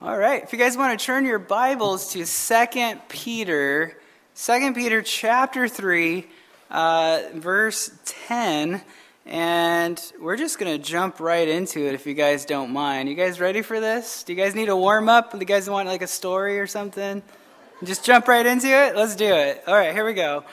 All right, if you guys want to turn your Bibles to 2 Peter, 2 Peter chapter 3, uh, verse 10, and we're just going to jump right into it if you guys don't mind. You guys ready for this? Do you guys need a warm up? Do you guys want like a story or something? Just jump right into it? Let's do it. All right, here we go.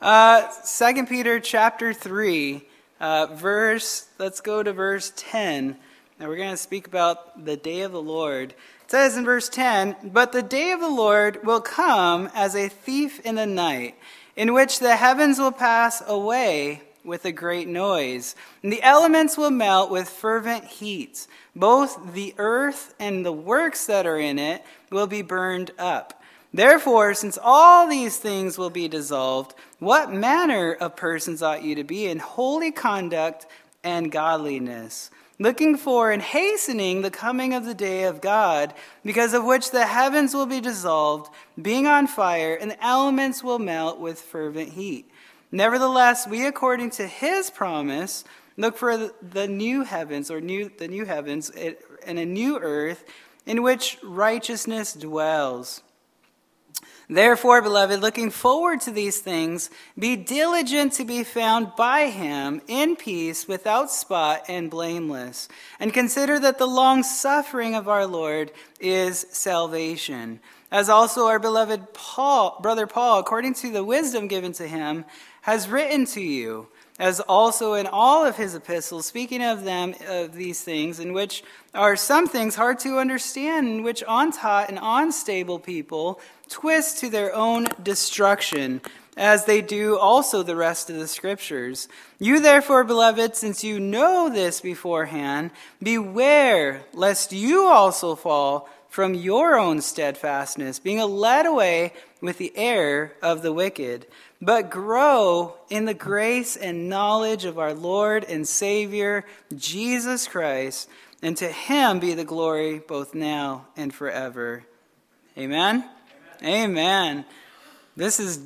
Uh, 2 Peter chapter 3, uh, verse, let's go to verse 10. Now we're going to speak about the day of the Lord says in verse 10 But the day of the Lord will come as a thief in the night, in which the heavens will pass away with a great noise, and the elements will melt with fervent heat. Both the earth and the works that are in it will be burned up. Therefore, since all these things will be dissolved, what manner of persons ought you to be in holy conduct and godliness? Looking for and hastening the coming of the day of God, because of which the heavens will be dissolved, being on fire, and the elements will melt with fervent heat. Nevertheless, we, according to his promise, look for the new heavens, or new, the new heavens, eh, and a new earth in which righteousness dwells. Therefore, beloved, looking forward to these things, be diligent to be found by him in peace, without spot and blameless. And consider that the long suffering of our Lord is salvation. As also our beloved Paul, brother Paul, according to the wisdom given to him, has written to you as also in all of his epistles, speaking of them, of these things, in which are some things hard to understand, in which untaught and unstable people twist to their own destruction, as they do also the rest of the scriptures. You therefore, beloved, since you know this beforehand, beware lest you also fall from your own steadfastness, being led away with the error of the wicked, but grow in the grace and knowledge of our Lord and Savior, Jesus Christ, and to him be the glory both now and forever. Amen. Amen. Amen. This is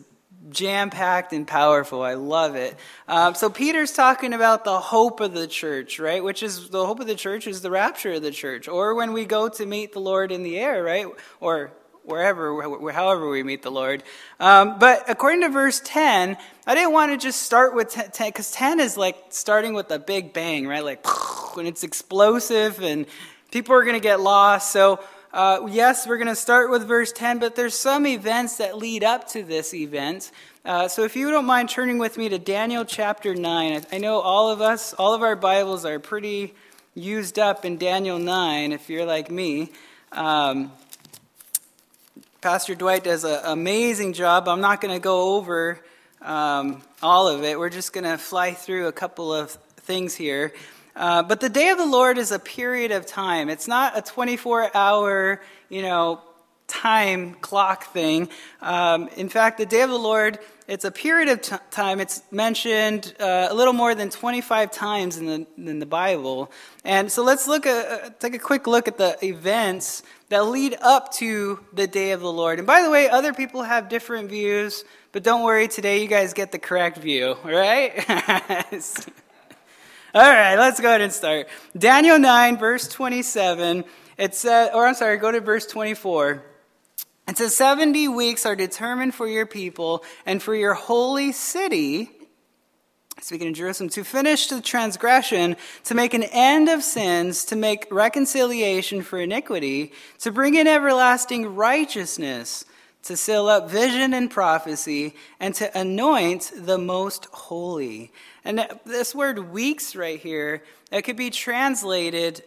jam packed and powerful. I love it. Um, so Peter's talking about the hope of the church, right? Which is the hope of the church is the rapture of the church, or when we go to meet the Lord in the air, right? Or wherever, however we meet the Lord. Um, but according to verse 10, I didn't want to just start with 10, because 10 is like starting with a big bang, right? Like when it's explosive and people are going to get lost. So uh, yes, we're going to start with verse 10, but there's some events that lead up to this event. Uh, so if you don't mind turning with me to Daniel chapter 9, I, I know all of us, all of our Bibles are pretty used up in Daniel 9, if you're like me. Um, Pastor Dwight does an amazing job. I'm not going to go over um, all of it. We're just going to fly through a couple of things here. Uh, but the day of the Lord is a period of time. It's not a 24 hour, you know, time clock thing. Um, in fact, the day of the Lord, it's a period of t- time. It's mentioned uh, a little more than 25 times in the, in the Bible. And so let's look at, uh, take a quick look at the events that lead up to the day of the Lord. And by the way, other people have different views, but don't worry, today you guys get the correct view, right? All right, let's go ahead and start. Daniel 9, verse 27. It says, or I'm sorry, go to verse 24. It says, 70 weeks are determined for your people and for your holy city, speaking of Jerusalem, to finish the transgression, to make an end of sins, to make reconciliation for iniquity, to bring in everlasting righteousness, to seal up vision and prophecy, and to anoint the most holy. And this word weeks right here, it could be translated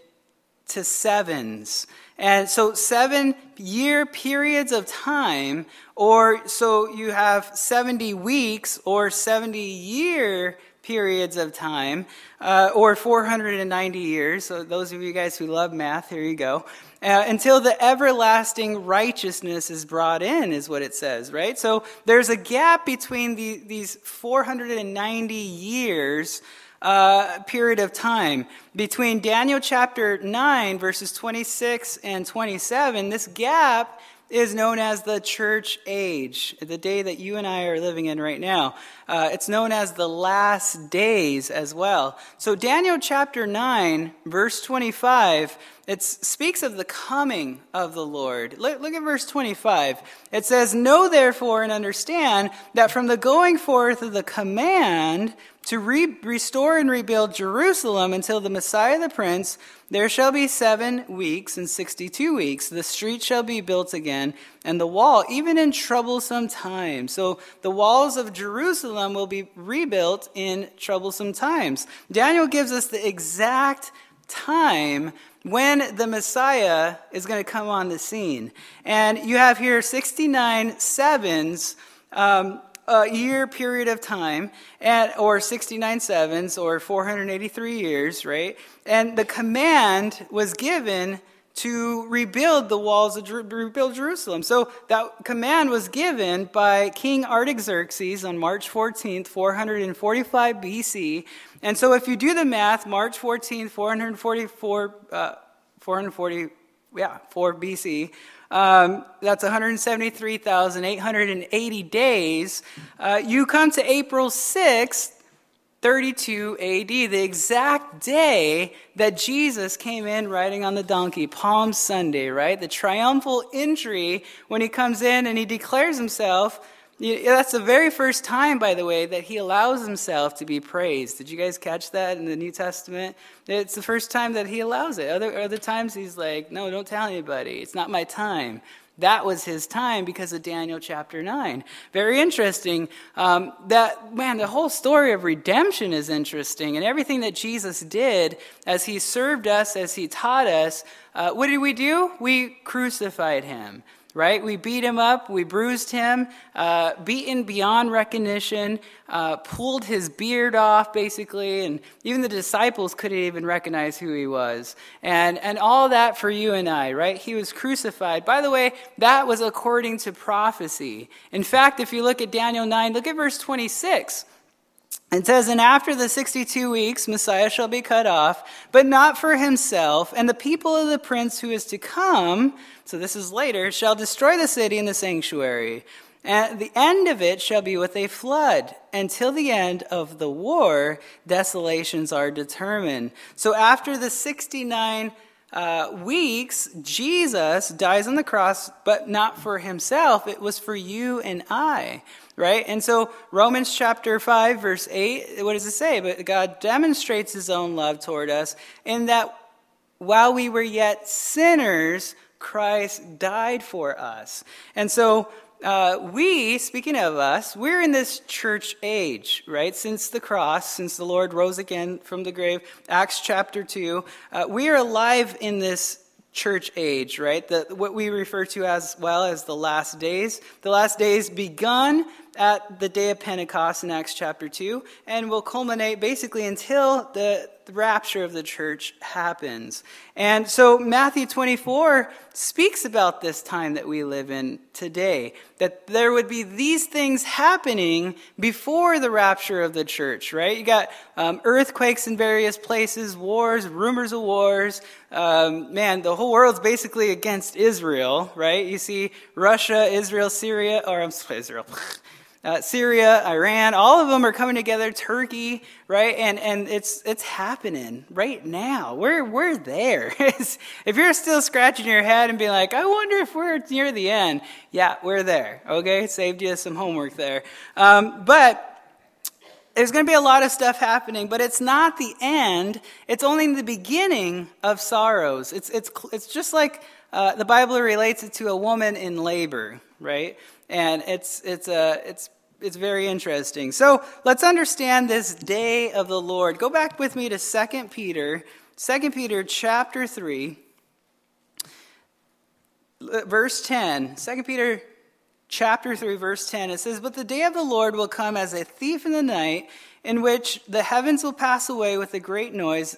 to sevens. And so, seven year periods of time, or so you have 70 weeks or 70 year periods of time, uh, or 490 years. So, those of you guys who love math, here you go. Uh, until the everlasting righteousness is brought in, is what it says, right? So there's a gap between the, these 490 years uh, period of time. Between Daniel chapter 9, verses 26 and 27, this gap is known as the church age, the day that you and I are living in right now. Uh, it's known as the last days as well. So, Daniel chapter 9, verse 25, it speaks of the coming of the Lord. Look, look at verse 25. It says, Know therefore and understand that from the going forth of the command to re- restore and rebuild Jerusalem until the Messiah the Prince, there shall be seven weeks and sixty two weeks. The street shall be built again, and the wall, even in troublesome times. So the walls of Jerusalem will be rebuilt in troublesome times. Daniel gives us the exact time when the Messiah is going to come on the scene. And you have here 69 sevens. Um, a year period of time, or 69 sevens, or 483 years, right? And the command was given to rebuild the walls of rebuild Jerusalem. So that command was given by King Artaxerxes on March 14th, 445 BC. And so if you do the math, March 14th, 444, uh, 440, yeah, 4 BC, um, that's 173,880 days. Uh, you come to April 6th, 32 AD, the exact day that Jesus came in riding on the donkey, Palm Sunday, right? The triumphal entry when he comes in and he declares himself that's the very first time, by the way, that he allows himself to be praised. Did you guys catch that in the New Testament? It's the first time that he allows it. Other, other times he's like, no, don't tell anybody. It's not my time. That was his time because of Daniel chapter 9. Very interesting. Um, that, man, the whole story of redemption is interesting. And everything that Jesus did as he served us, as he taught us, uh, what did we do? We crucified him right? We beat him up, we bruised him, uh, beaten beyond recognition, uh, pulled his beard off, basically, and even the disciples couldn't even recognize who he was. And, and all that for you and I, right? He was crucified. By the way, that was according to prophecy. In fact, if you look at Daniel 9, look at verse 26. It says, And after the 62 weeks, Messiah shall be cut off, but not for himself, and the people of the prince who is to come, so this is later, shall destroy the city and the sanctuary. And the end of it shall be with a flood. Until the end of the war, desolations are determined. So after the 69 uh, weeks, Jesus dies on the cross, but not for himself. It was for you and I, right? And so Romans chapter 5, verse 8, what does it say? But God demonstrates his own love toward us in that while we were yet sinners, Christ died for us. And so uh, we, speaking of us, we're in this church age, right? Since the cross, since the Lord rose again from the grave, Acts chapter 2, uh, we are alive in this church age, right? The, what we refer to as well as the last days. The last days begun at the day of Pentecost in Acts chapter 2 and will culminate basically until the rapture of the church happens. And so Matthew 24 speaks about this time that we live in today, that there would be these things happening before the rapture of the church, right? You got um, earthquakes in various places, wars, rumors of wars. Um, man, the whole world's basically against Israel, right? You see Russia, Israel, Syria, or I'm sorry, Israel. uh, Syria, Iran, all of them are coming together, Turkey, right? And, and it's, it's happening right now. We're, we're there. if you're still scratching your head and being like, I wonder if we're near the end, yeah, we're there, okay? Saved you some homework there. Um, but there's going to be a lot of stuff happening, but it's not the end. It's only the beginning of sorrows. It's, it's, it's just like uh, the Bible relates it to a woman in labor, right? And it's it's a uh, it's it's very interesting. So let's understand this day of the Lord. Go back with me to 2 Peter, 2 Peter chapter 3, verse 10. 2 Peter chapter 3, verse 10. It says, But the day of the Lord will come as a thief in the night, in which the heavens will pass away with a great noise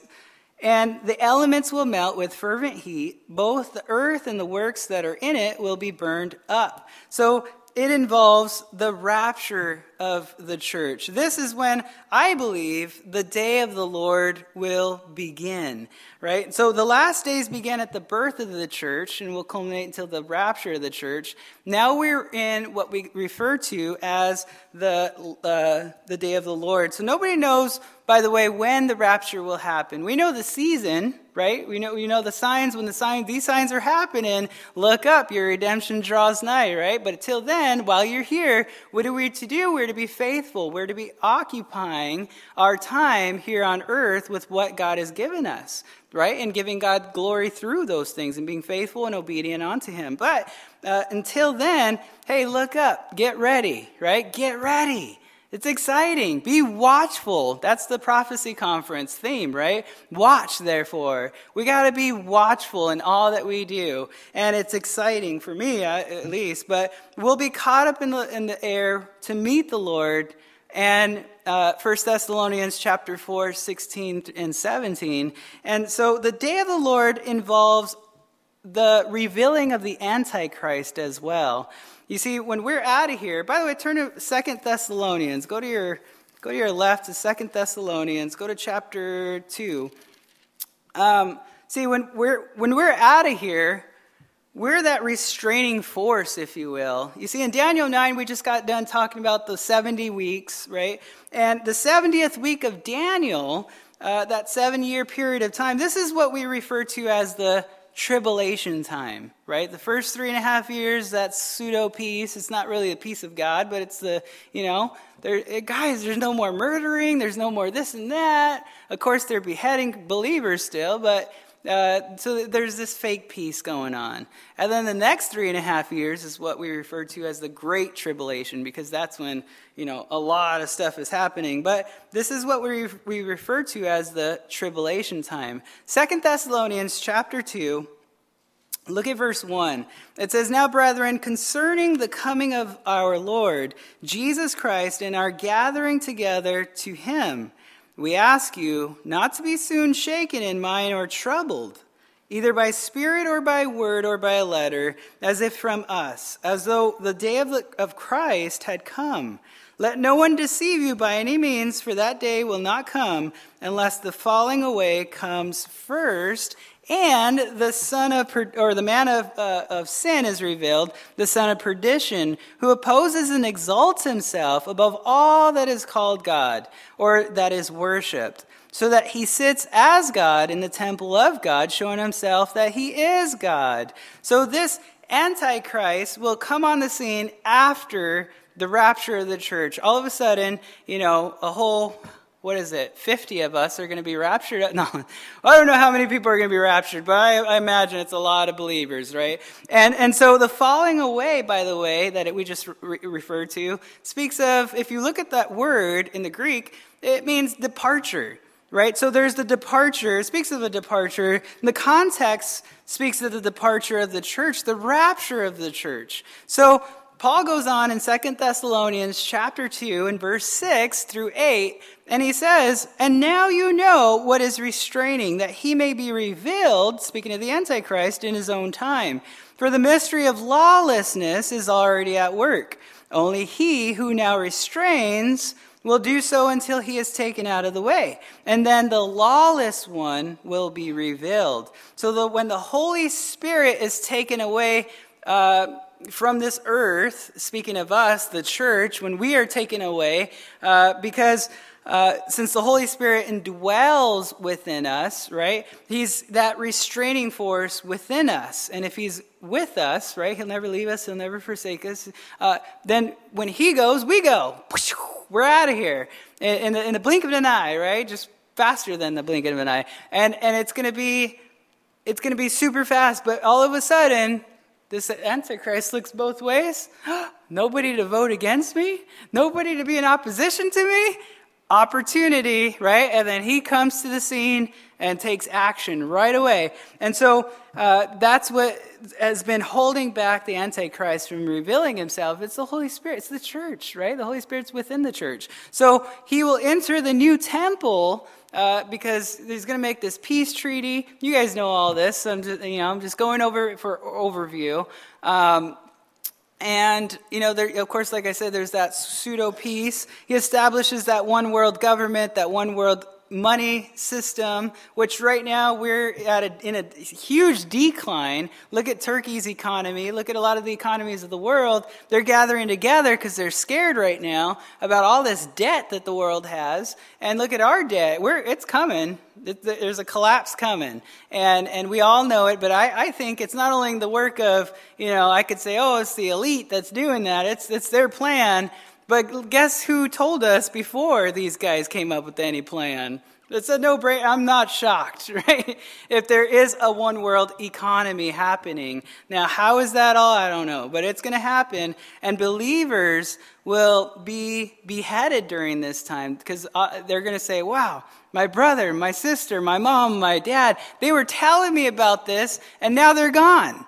and the elements will melt with fervent heat. Both the earth and the works that are in it will be burned up. So it involves the rapture of the church. This is when I believe the day of the Lord will begin, right? So the last days began at the birth of the church and will culminate until the rapture of the church. Now we're in what we refer to as the, uh, the day of the Lord. So nobody knows, by the way, when the rapture will happen. We know the season, right? We know, we know the signs. When the sign, these signs are happening, look up, your redemption draws nigh, right? But until then, while you're here, what are we to do? We're to be faithful. We're to be occupying our time here on earth with what God has given us, right? And giving God glory through those things and being faithful and obedient unto Him. But uh, until then, hey, look up, get ready, right? Get ready. It's exciting. Be watchful. That's the prophecy conference theme, right? Watch, therefore. We got to be watchful in all that we do. And it's exciting for me, uh, at least. But we'll be caught up in the, in the air to meet the Lord. And uh, 1 Thessalonians chapter 4, 16 and 17. And so the day of the Lord involves the revealing of the Antichrist as well. You see, when we're out of here, by the way, turn to Second Thessalonians. Go to your go to your left to Second Thessalonians. Go to chapter 2. Um, see, when we're when we're out of here, we're that restraining force, if you will. You see, in Daniel 9, we just got done talking about the 70 weeks, right? And the 70th week of Daniel, uh, that seven year period of time, this is what we refer to as the tribulation time, right? The first three and a half years, that's pseudo peace. It's not really a peace of God, but it's the, you know, there, eh, guys, there's no more murdering, there's no more this and that. Of course, they're beheading believers still, but uh, so there's this fake peace going on. And then the next three and a half years is what we refer to as the Great Tribulation, because that's when, you know, a lot of stuff is happening. But this is what we, we refer to as the tribulation time. Second Thessalonians chapter 2, Look at verse 1. It says, Now, brethren, concerning the coming of our Lord Jesus Christ and our gathering together to him, we ask you not to be soon shaken in mind or troubled, either by spirit or by word or by letter, as if from us, as though the day of, the, of Christ had come. Let no one deceive you by any means, for that day will not come unless the falling away comes first and the son of or the man of, uh, of sin is revealed the son of perdition who opposes and exalts himself above all that is called god or that is worshipped so that he sits as god in the temple of god showing himself that he is god. So this antichrist will come on the scene after the rapture of the church. All of a sudden you know a whole what is it, 50 of us are going to be raptured? No, I don't know how many people are going to be raptured, but I, I, imagine it's a lot of believers, right? And, and so the falling away, by the way, that it, we just re- referred to, speaks of, if you look at that word in the Greek, it means departure, right? So there's the departure, it speaks of a departure. The context speaks of the departure of the church, the rapture of the church. So Paul goes on in 2 Thessalonians chapter 2 and verse 6 through 8, and he says, And now you know what is restraining, that he may be revealed, speaking of the Antichrist, in his own time. For the mystery of lawlessness is already at work. Only he who now restrains will do so until he is taken out of the way. And then the lawless one will be revealed. So that when the Holy Spirit is taken away, uh, from this earth, speaking of us, the church, when we are taken away, uh, because uh, since the Holy Spirit indwells within us, right, He's that restraining force within us. And if He's with us, right, He'll never leave us, He'll never forsake us, uh, then when He goes, we go. We're out of here. In, the, in the blink of an eye, right? Just faster than the blink of an eye. And, and it's going to be. It's going to be super fast, but all of a sudden, this Antichrist looks both ways. Nobody to vote against me, nobody to be in opposition to me. Opportunity, right? And then he comes to the scene and takes action right away. And so uh, that's what has been holding back the Antichrist from revealing himself. It's the Holy Spirit, it's the church, right? The Holy Spirit's within the church. So he will enter the new temple uh, because he's going to make this peace treaty. You guys know all this. So I'm just, you know, I'm just going over for overview. Um, And, you know, there, of course, like I said, there's that pseudo peace. He establishes that one world government, that one world money system, which right now we're at a, in a huge decline. Look at Turkey's economy. Look at a lot of the economies of the world. They're gathering together because they're scared right now about all this debt that the world has. And look at our debt. We're, it's coming. There's a collapse coming. And, and we all know it, but I, I think it's not only the work of, you know, I could say, oh, it's the elite that's doing that. It's, it's their plan but guess who told us before these guys came up with any plan? It's a no brainer. I'm not shocked, right? If there is a one world economy happening. Now, how is that all? I don't know. But it's going to happen. And believers will be beheaded during this time because uh, they're going to say, wow, my brother, my sister, my mom, my dad, they were telling me about this and now they're gone.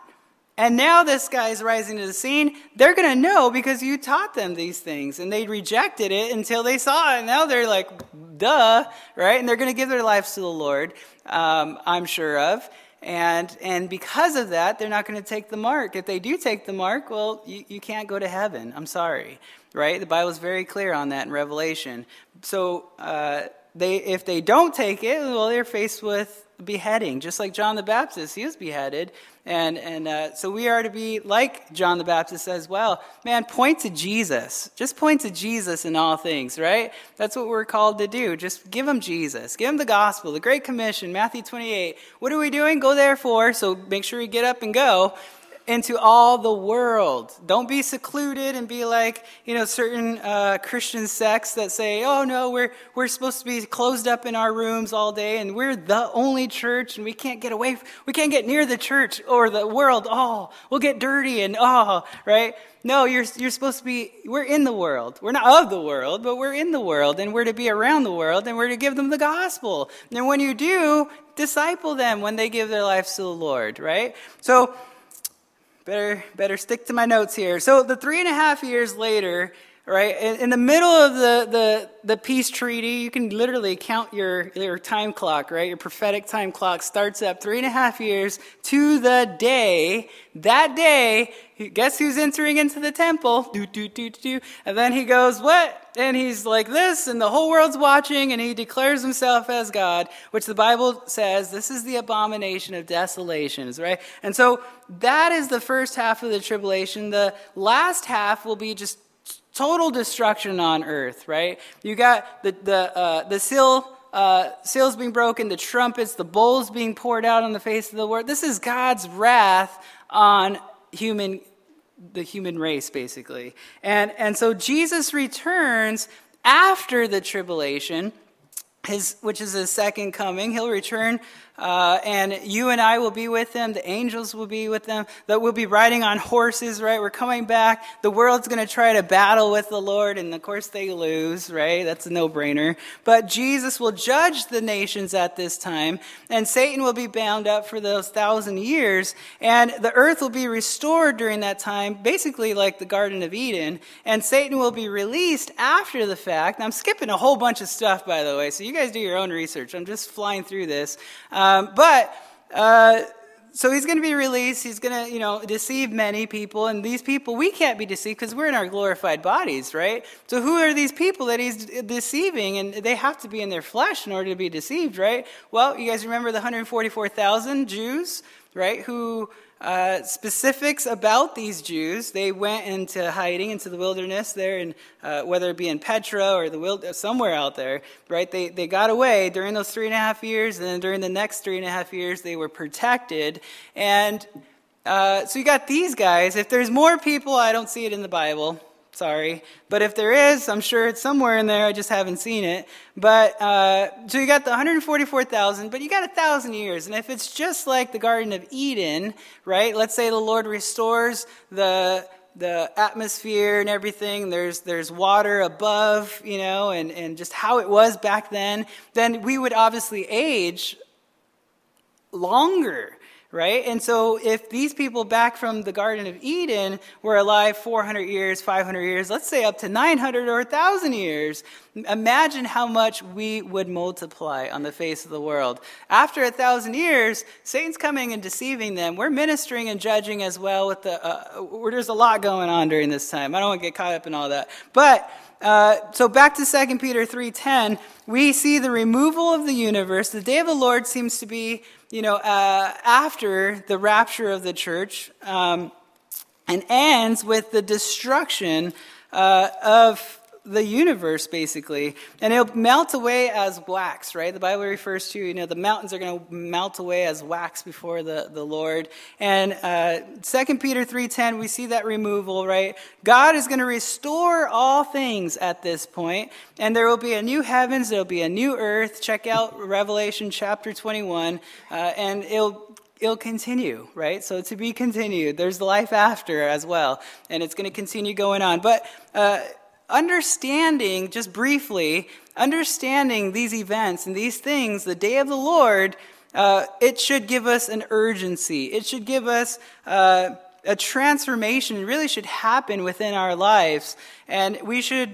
And now this guy's rising to the scene. They're going to know because you taught them these things. And they rejected it until they saw it. And Now they're like, duh, right? And they're going to give their lives to the Lord, um, I'm sure of. And, and because of that, they're not going to take the mark. If they do take the mark, well, you, you can't go to heaven. I'm sorry, right? The Bible is very clear on that in Revelation. So uh, they, if they don't take it, well, they're faced with beheading, just like John the Baptist. He was beheaded. And, and uh, so we are to be like John the Baptist as well. Man, point to Jesus. Just point to Jesus in all things, right? That's what we're called to do. Just give him Jesus. Give him the gospel, the Great Commission, Matthew 28. What are we doing? Go therefore. So make sure you get up and go into all the world. Don't be secluded and be like, you know, certain uh, Christian sects that say, oh no, we're, we're supposed to be closed up in our rooms all day and we're the only church and we can't get away, we can't get near the church or the world. Oh, we'll get dirty and oh, right? No, you're, you're supposed to be, we're in the world. We're not of the world, but we're in the world and we're to be around the world and we're to give them the gospel. And when you do, disciple them when they give their lives to the Lord, right? So, Better, better stick to my notes here. So the three and a half years later, right, in, the middle of the, the, the peace treaty, you can literally count your, your time clock, right? Your prophetic time clock starts up three and a half years to the day. That day, guess who's entering into the temple? Do, do, do, do. And then he goes, what? And he's like this, and the whole world's watching, and he declares himself as God, which the Bible says this is the abomination of desolations, right? And so that is the first half of the tribulation. The last half will be just total destruction on earth, right? You got the, the, uh, the seal uh, seals being broken, the trumpets, the bowls being poured out on the face of the world. This is God's wrath on human the human race, basically. And, and so Jesus returns after the tribulation, his, which is his second coming. He'll return uh, and you and I will be with them. The angels will be with them. That we'll be riding on horses, right? We're coming back. The world's going to try to battle with the Lord, and of course they lose, right? That's a no-brainer. But Jesus will judge the nations at this time, and Satan will be bound up for those thousand years, and the earth will be restored during that time, basically like the Garden of Eden, and Satan will be released after the fact. I'm skipping a whole bunch of stuff, by the way, so you guys do your own research. I'm just flying through this. Um, but uh, so he's going to be released. He's going to, you know, deceive many people. And these people, we can't be deceived because we're in our glorified bodies, right? So who are these people that he's deceiving? And they have to be in their flesh in order to be deceived, right? Well, you guys remember the 144,000 Jews, right, who uh, specifics about these Jews. They went into hiding into the wilderness there, and uh, whether it be in Petra or the wild, somewhere out there, right? They, they got away during those three and a half years, and then during the next three and a half years, they were protected. And uh, so you got these guys. If there's more people, I don't see it in the Bible. Sorry. But if there is, I'm sure it's somewhere in there. I just haven't seen it. But, uh, so you got the 144,000, but you got a thousand years. And if it's just like the Garden of Eden, right? Let's say the Lord restores the, the atmosphere and everything. There's, there's water above, you know, and, and just how it was back then. Then we would obviously age longer right? And so if these people back from the Garden of Eden were alive 400 years, 500 years, let's say up to 900 or 1,000 years, imagine how much we would multiply on the face of the world. After a thousand years, Satan's coming and deceiving them. We're ministering and judging as well with the, uh, there's a lot going on during this time. I don't want to get caught up in all that. But uh, so back to 2 Peter 3.10, we see the removal of the universe. The day of the Lord seems to be, you know, uh, after the rapture of the church um, and ends with the destruction uh, of the universe, basically. And it'll melt away as wax, right? The Bible refers to, you know, the mountains are going to melt away as wax before the, the Lord. And uh, 2 Peter 3.10, we see that removal, right? God is going to restore all things at this point, and there will be a new heavens, there will be a new earth. Check out Revelation chapter 21, uh, and it'll it'll continue, right? So to be continued. There's life after as well, and it's going to continue going on. But uh, understanding, just briefly, understanding these events and these things, the day of the Lord, uh, it should give us an urgency. It should give us uh, a transformation. It really should happen within our lives. And we should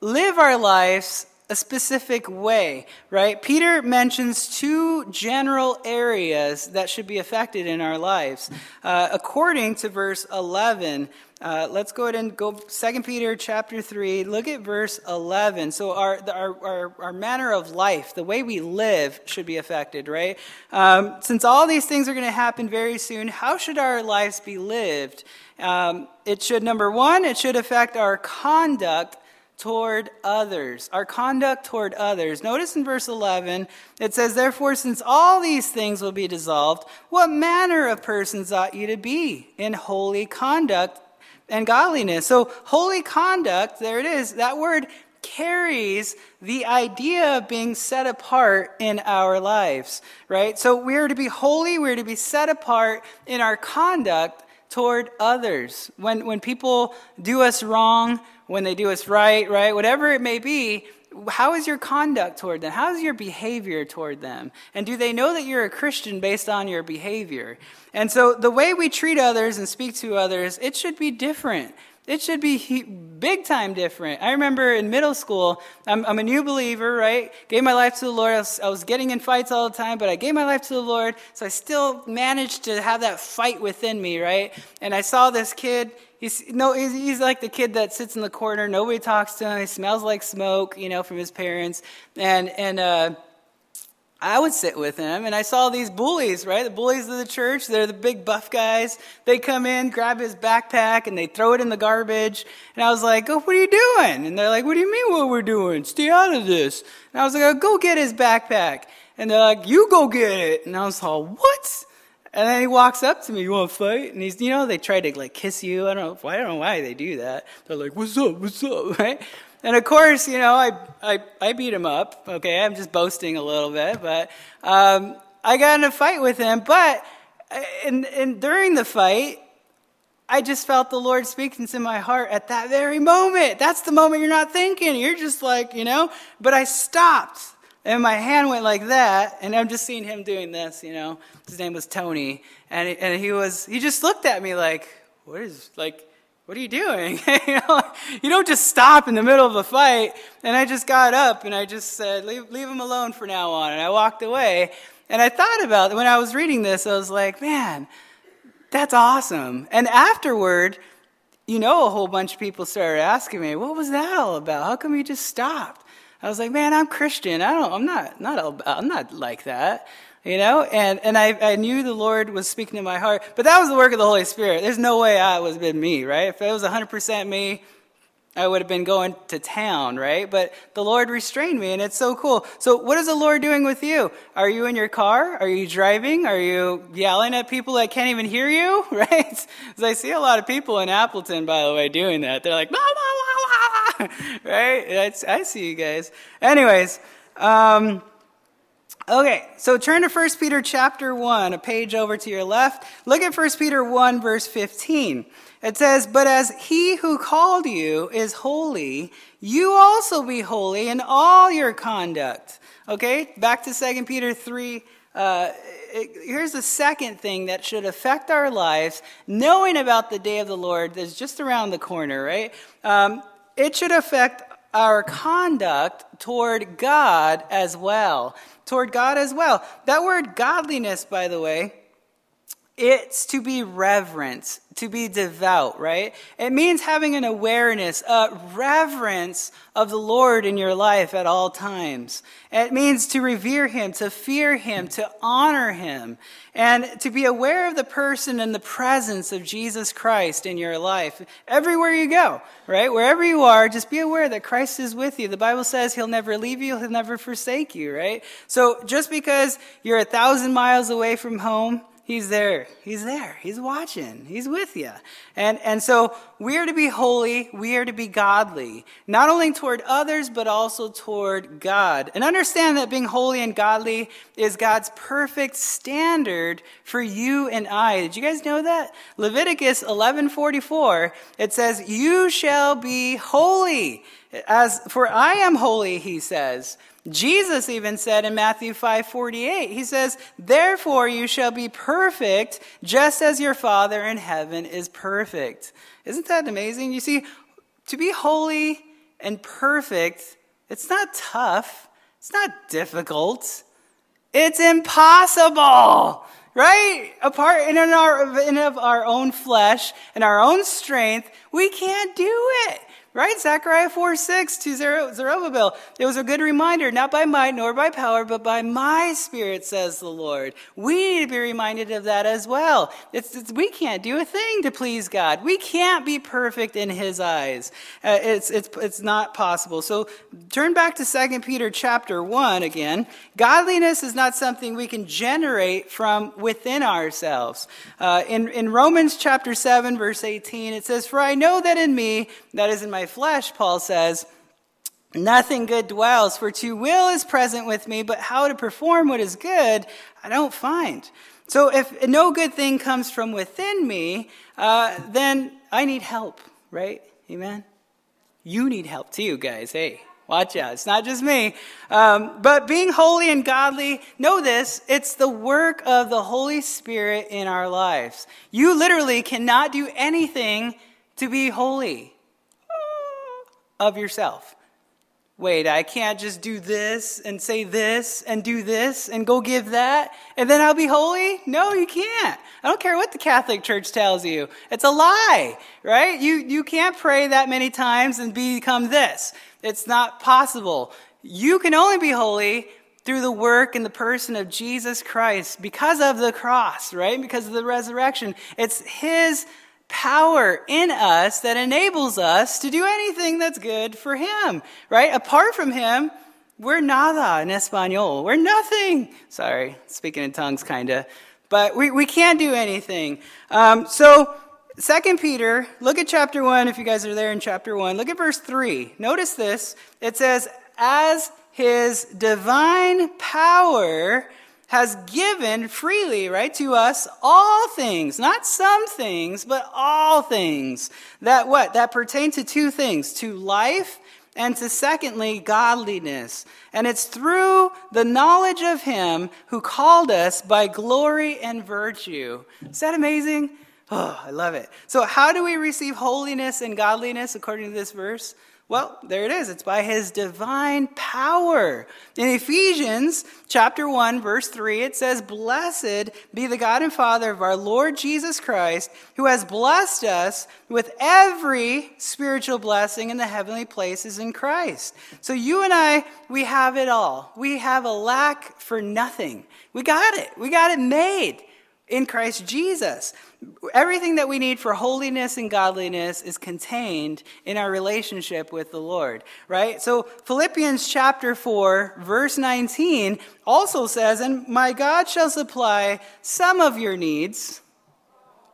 live our lives a specific way, right? Peter mentions two general areas that should be affected in our lives. Uh, according to verse 11, uh, let's go ahead and go 2 Peter chapter 3. Look at verse 11. So, our, our, our, our manner of life, the way we live, should be affected, right? Um, since all these things are going to happen very soon, how should our lives be lived? Um, it should, number one, it should affect our conduct toward others. Our conduct toward others. Notice in verse 11, it says, Therefore, since all these things will be dissolved, what manner of persons ought you to be in holy conduct and godliness. So, holy conduct, there it is, that word carries the idea of being set apart in our lives, right? So, we are to be holy, we're to be set apart in our conduct toward others. When, when people do us wrong, when they do us right, right, whatever it may be, how is your conduct toward them? How is your behavior toward them? And do they know that you're a Christian based on your behavior? And so the way we treat others and speak to others, it should be different. It should be big time different. I remember in middle school, I'm, I'm, a new believer, right? Gave my life to the Lord. I was, I was, getting in fights all the time, but I gave my life to the Lord, so I still managed to have that fight within me, right? And I saw this kid. He's, no, he's, he's like the kid that sits in the corner. Nobody talks to him. He smells like smoke, you know, from his parents. And, and, uh, I would sit with him, and I saw these bullies, right? The bullies of the church. They're the big buff guys. They come in, grab his backpack, and they throw it in the garbage. And I was like, oh, what are you doing? And they're like, what do you mean what we're doing? Stay out of this. And I was like, oh, go get his backpack. And they're like, you go get it. And I was like, what? And then he walks up to me, you want to fight? And he's, you know, they try to like kiss you. I don't know, I don't know why they do that. They're like, what's up, what's up, right? And of course, you know, I, I, I beat him up. Okay, I'm just boasting a little bit, but um, I got in a fight with him. But and, and during the fight, I just felt the Lord speaking to my heart at that very moment. That's the moment you're not thinking. You're just like, you know. But I stopped, and my hand went like that, and I'm just seeing him doing this. You know, his name was Tony, and and he was he just looked at me like, what is like what are you doing? you, know, you don't just stop in the middle of a fight. And I just got up and I just said, leave, leave him alone for now on. And I walked away. And I thought about it. When I was reading this, I was like, man, that's awesome. And afterward, you know, a whole bunch of people started asking me, what was that all about? How come you just stopped? I was like, man, I'm Christian. I don't, I'm not, not, I'm not like that you know? And, and I, I knew the lord was speaking to my heart but that was the work of the holy spirit. There's no way i was been me right? If it was 100% me i would have been going to town right? But the lord restrained me and it's so cool. So what is the lord doing with you? Are you in your car? Are you driving? Are you yelling at people that can't even hear you? Right? Because i see a lot of people in appleton by the way doing that. They're like blah, blah, blah, right That's, i see you guys anyways um, Okay, so turn to 1 Peter chapter 1, a page over to your left. Look at 1 Peter 1, verse 15. It says, But as he who called you is holy, you also be holy in all your conduct. Okay, back to 2 Peter 3, uh, it, here's the second thing that should affect our lives, knowing about the day of the Lord that's just around the corner, right? Um, it should affect our conduct toward God as well. Toward God as well. That word godliness, by the way, it's to be reverent, to be devout, right? It means having an awareness, a reverence of the Lord in your life at all times. It means to revere Him, to fear Him, to honor Him, and to be aware of the person and the presence of Jesus Christ in your life everywhere you go, right? Wherever you are, just be aware that Christ is with you. The Bible says He'll never leave you, He'll never forsake you, right? So just because you're a thousand miles away from home, He's there. He's there. He's watching. He's with you. And, and so we are to be holy. We are to be godly, not only toward others, but also toward God. And understand that being holy and godly is God's perfect standard for you and I. Did you guys know that? Leviticus 11:44, it says, "You shall be holy as for I am holy," he says. Jesus even said in Matthew 5:48, he says, "Therefore you shall be perfect, just as your Father in heaven is perfect." Isn't that amazing? You see, to be holy and perfect, it's not tough. It's not difficult. It's impossible. Right? Apart in our in of our own flesh and our own strength, we can't do it. Right? Zechariah 4 6 to Zerubbabel. It was a good reminder, not by might nor by power, but by my spirit, says the Lord. We need to be reminded of that as well. It's, it's we can't do a thing to please God. We can't be perfect in His eyes. Uh, it's, it's, it's not possible. So turn back to 2 Peter chapter 1 again. Godliness is not something we can generate from within ourselves. Uh, in, in Romans chapter 7, verse 18, it says, For I know that in me, that is in my flesh, Paul says, Nothing good dwells, for to will is present with me, but how to perform what is good, I don't find. So if no good thing comes from within me, uh, then I need help, right? Amen? You need help too, guys. Hey, watch out. It's not just me. Um, but being holy and godly, know this it's the work of the Holy Spirit in our lives. You literally cannot do anything to be holy of yourself. Wait, I can't just do this and say this and do this and go give that and then I'll be holy? No, you can't. I don't care what the Catholic Church tells you. It's a lie, right? You, you can't pray that many times and become this. It's not possible. You can only be holy through the work and the person of Jesus Christ because of the cross, right? Because of the resurrection. It's His power in us that enables us to do anything that's good for Him, right? Apart from Him, we're nada in Espanol. We're nothing. Sorry, speaking in tongues, kind of. But we, we can't do anything. Um, so, Second Peter, look at chapter 1, if you guys are there in chapter 1. Look at verse 3. Notice this. It says, As his divine power has given freely, right, to us all things, not some things, but all things. That what? That pertain to two things, to life and to secondly, godliness. And it's through the knowledge of him who called us by glory and virtue. Is that amazing? Oh, I love it. So how do we receive holiness and godliness according to this verse? Well, there it is. It's by his divine power. In Ephesians chapter 1 verse 3 it says, "Blessed be the God and Father of our Lord Jesus Christ, who has blessed us with every spiritual blessing in the heavenly places in Christ." So you and I, we have it all. We have a lack for nothing. We got it. We got it made in Christ Jesus. Everything that we need for holiness and godliness is contained in our relationship with the Lord, right? So Philippians chapter 4, verse 19 also says, And my God shall supply some of your needs.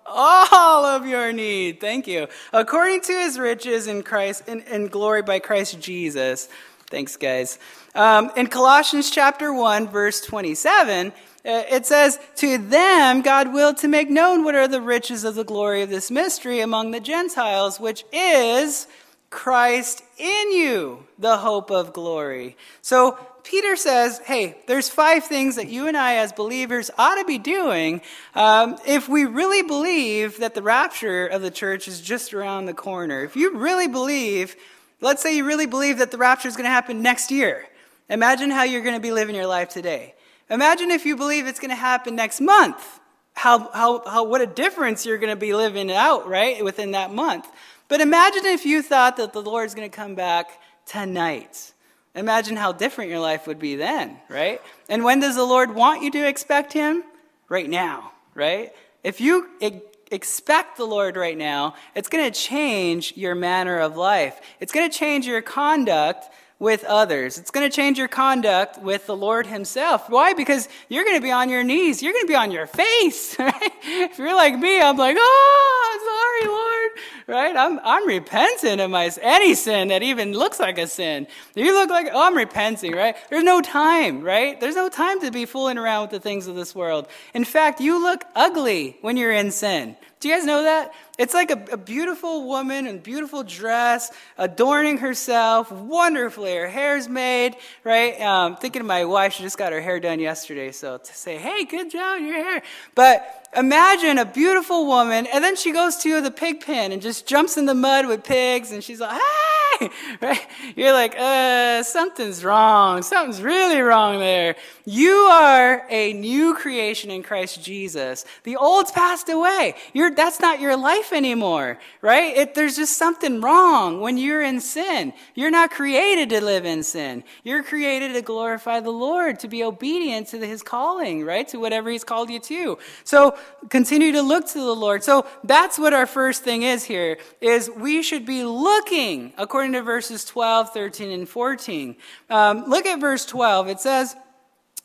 All of your need, thank you. According to his riches in Christ, in, in glory by Christ Jesus. Thanks, guys. Um, in Colossians chapter 1, verse 27, uh, it says, To them God willed to make known what are the riches of the glory of this mystery among the Gentiles, which is Christ in you, the hope of glory. So Peter says, hey, there's five things that you and I, as believers, ought to be doing um, if we really believe that the rapture of the church is just around the corner. If you really believe, let's say you really believe that the rapture is going to happen next year, imagine how you're going to be living your life today. Imagine if you believe it's going to happen next month. How, how, how, what a difference you're going to be living out, right, within that month. But imagine if you thought that the Lord's going to come back tonight. Imagine how different your life would be then, right? And when does the Lord want you to expect Him? Right now, right? If you expect the Lord right now, it's going to change your manner of life. It's going to change your conduct with others. It's going to change your conduct with the Lord Himself. Why? Because you're going to be on your knees. You're going to be on your face. Right? If you're like me, I'm like, oh, sorry, Lord. Right? I'm, I'm repenting of my any sin that even looks like a sin. You look like, oh, I'm repenting, right? There's no time, right? There's no time to be fooling around with the things of this world. In fact, you look ugly when you're in sin. Do you guys know that? It's like a, a, beautiful woman in beautiful dress, adorning herself wonderfully. Her hair's made, right? Um, thinking of my wife, she just got her hair done yesterday. So to say, hey, good job, your hair. But imagine a beautiful woman, and then she goes to the pig pen and just jumps in the mud with pigs, and she's like, hey, right? You're like, uh, something's wrong. Something's really wrong there. You are a new creation in Christ Jesus. The old's passed away. You're, that's not your life anymore, right? It, there's just something wrong when you're in sin. You're not created to live in sin. You're created to glorify the Lord, to be obedient to his calling, right? To whatever he's called you to. So continue to look to the Lord. So that's what our first thing is here, is we should be looking, according to verses 12, 13, and 14. Um, look at verse 12. It says,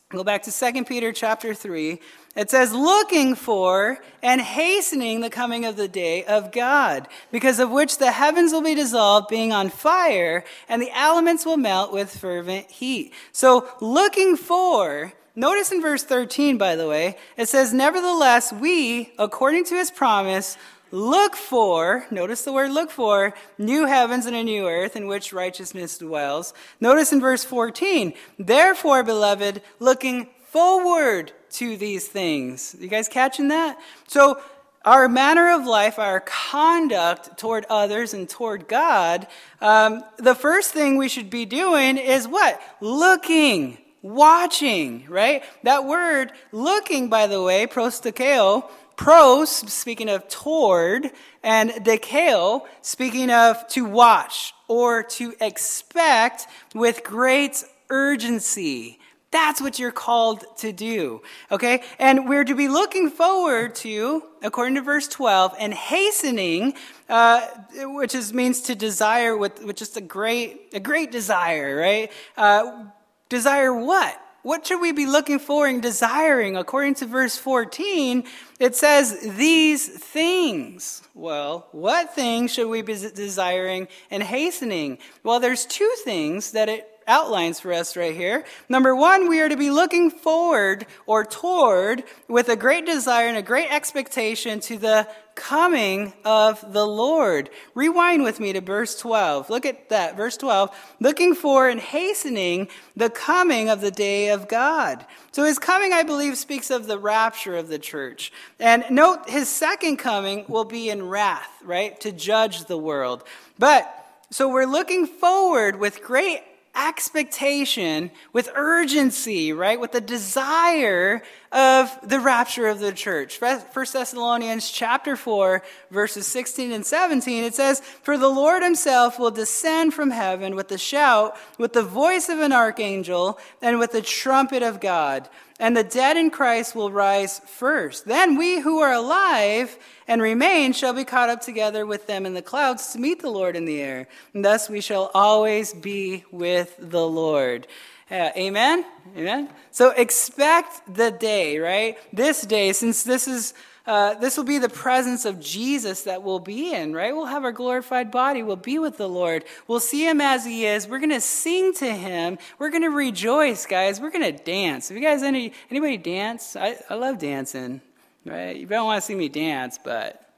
go back to 2 Peter chapter 3. It says, looking for and hastening the coming of the day of God, because of which the heavens will be dissolved, being on fire, and the elements will melt with fervent heat. So, looking for Notice in verse 13, by the way, it says, Nevertheless, we, according to his promise, look for, notice the word look for, new heavens and a new earth in which righteousness dwells. Notice in verse 14, Therefore, beloved, looking forward to these things. You guys catching that? So, our manner of life, our conduct toward others and toward God, um, the first thing we should be doing is what? Looking watching, right? That word looking, by the way, prostakeo, pros, speaking of toward, and dekeo, speaking of to watch or to expect with great urgency. That's what you're called to do. Okay? And we're to be looking forward to, according to verse 12, and hastening, uh, which is, means to desire with, with just a great, a great desire, right? Uh, Desire what? What should we be looking for and desiring? According to verse 14, it says, These things. Well, what things should we be desiring and hastening? Well, there's two things that it outlines for us right here. Number one, we are to be looking forward or toward with a great desire and a great expectation to the coming of the Lord. Rewind with me to verse 12. Look at that, verse 12. Looking for and hastening the coming of the day of God. So his coming, I believe, speaks of the rapture of the church. And note, his second coming will be in wrath, right? To judge the world. But so we're looking forward with great expectation, with urgency, right? With the desire of the rapture of the church. First Thessalonians chapter 4, verses 16 and 17, it says, For the Lord himself will descend from heaven with a shout, with the voice of an archangel, and with the trumpet of God and the dead in Christ will rise first. Then we who are alive and remain shall be caught up together with them in the clouds to meet the Lord in the air. And thus we shall always be with the Lord. Uh, amen? Amen? So expect the day, right? This day, since this is uh, this will be the presence of Jesus that we'll be in, right? We'll have our glorified body. We'll be with the Lord. We'll see him as he is. We're going to sing to him. We're going to rejoice, guys. We're going to dance. If you guys, any, anybody dance? I, I love dancing, right? You don't want to see me dance, but,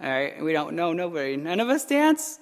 all right, we don't know nobody. None of us dance?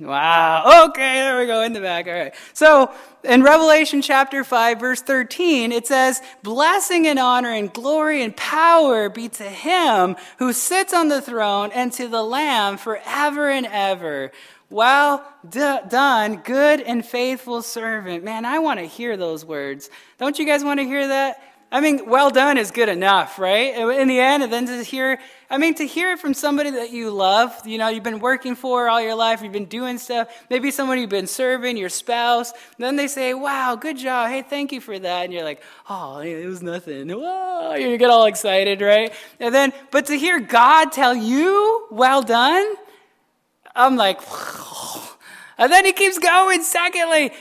Wow. Okay, there we go in the back. All right. So in Revelation chapter 5, verse 13, it says, Blessing and honor and glory and power be to him who sits on the throne and to the Lamb forever and ever. Well d- done, good and faithful servant. Man, I want to hear those words. Don't you guys want to hear that? I mean, well done is good enough, right? In the end, and then to hear, I mean, to hear it from somebody that you love, you know, you've been working for all your life, you've been doing stuff, maybe someone you've been serving, your spouse, then they say, wow, good job, hey, thank you for that. And you're like, oh, it was nothing. Whoa, you get all excited, right? And then, but to hear God tell you, well done, I'm like, and then he keeps going. Secondly,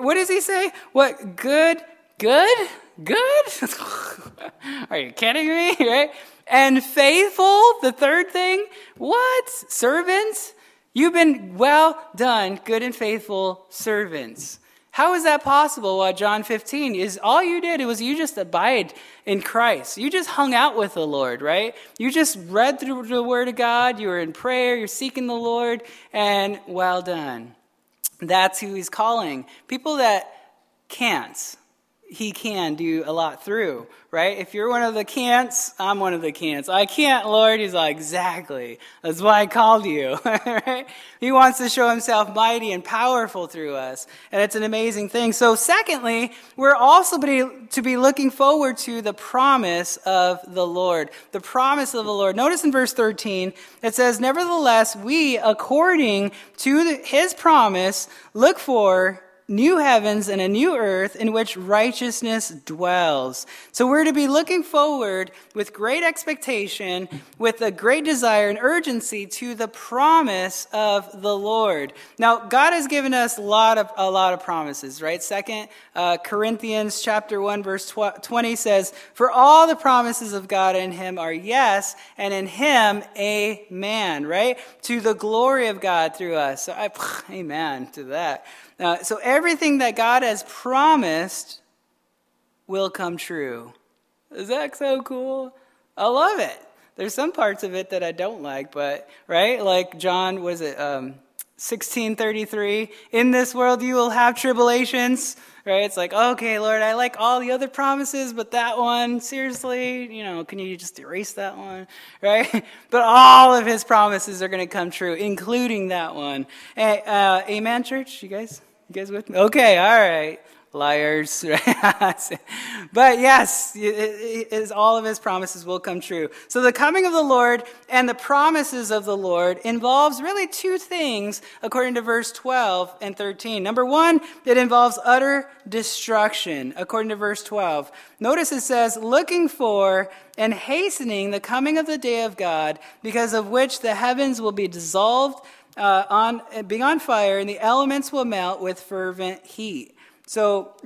what does he say? What, good, good? Good? Are you kidding me? Right? And faithful, the third thing. What? Servants? You've been well done, good and faithful servants. How is that possible? Well, John 15 is all you did, it was you just abide in Christ. You just hung out with the Lord, right? You just read through the Word of God, you were in prayer, you're seeking the Lord, and well done. That's who He's calling. People that can't, he can do a lot through, right? If you're one of the can'ts, I'm one of the can'ts. I can't, Lord. He's like, exactly. That's why I called you, right? He wants to show himself mighty and powerful through us. And it's an amazing thing. So secondly, we're also to be looking forward to the promise of the Lord. The promise of the Lord. Notice in verse 13, it says, Nevertheless, we, according to his promise, look for new heavens and a new earth in which righteousness dwells. So we're to be looking forward with great expectation, with a great desire and urgency to the promise of the Lord. Now, God has given us a lot of, a lot of promises, right? Second uh, Corinthians chapter 1 verse 20 says, For all the promises of God in him are yes, and in him amen, right? To the glory of God through us. So I, amen to that. Uh, so everything that God has promised will come true. Is that so cool? I love it. There's some parts of it that I don't like, but right, like John was it um, 1633. In this world you will have tribulations. Right? It's like, okay, Lord, I like all the other promises, but that one, seriously, you know, can you just erase that one? Right? But all of his promises are going to come true, including that one. Uh, amen, church? You guys? You guys with me? Okay, all right. Liars. but yes, it, it, all of his promises will come true. So the coming of the Lord and the promises of the Lord involves really two things according to verse 12 and 13. Number one, it involves utter destruction according to verse 12. Notice it says, looking for and hastening the coming of the day of God, because of which the heavens will be dissolved uh, on, being on fire, and the elements will melt with fervent heat. So,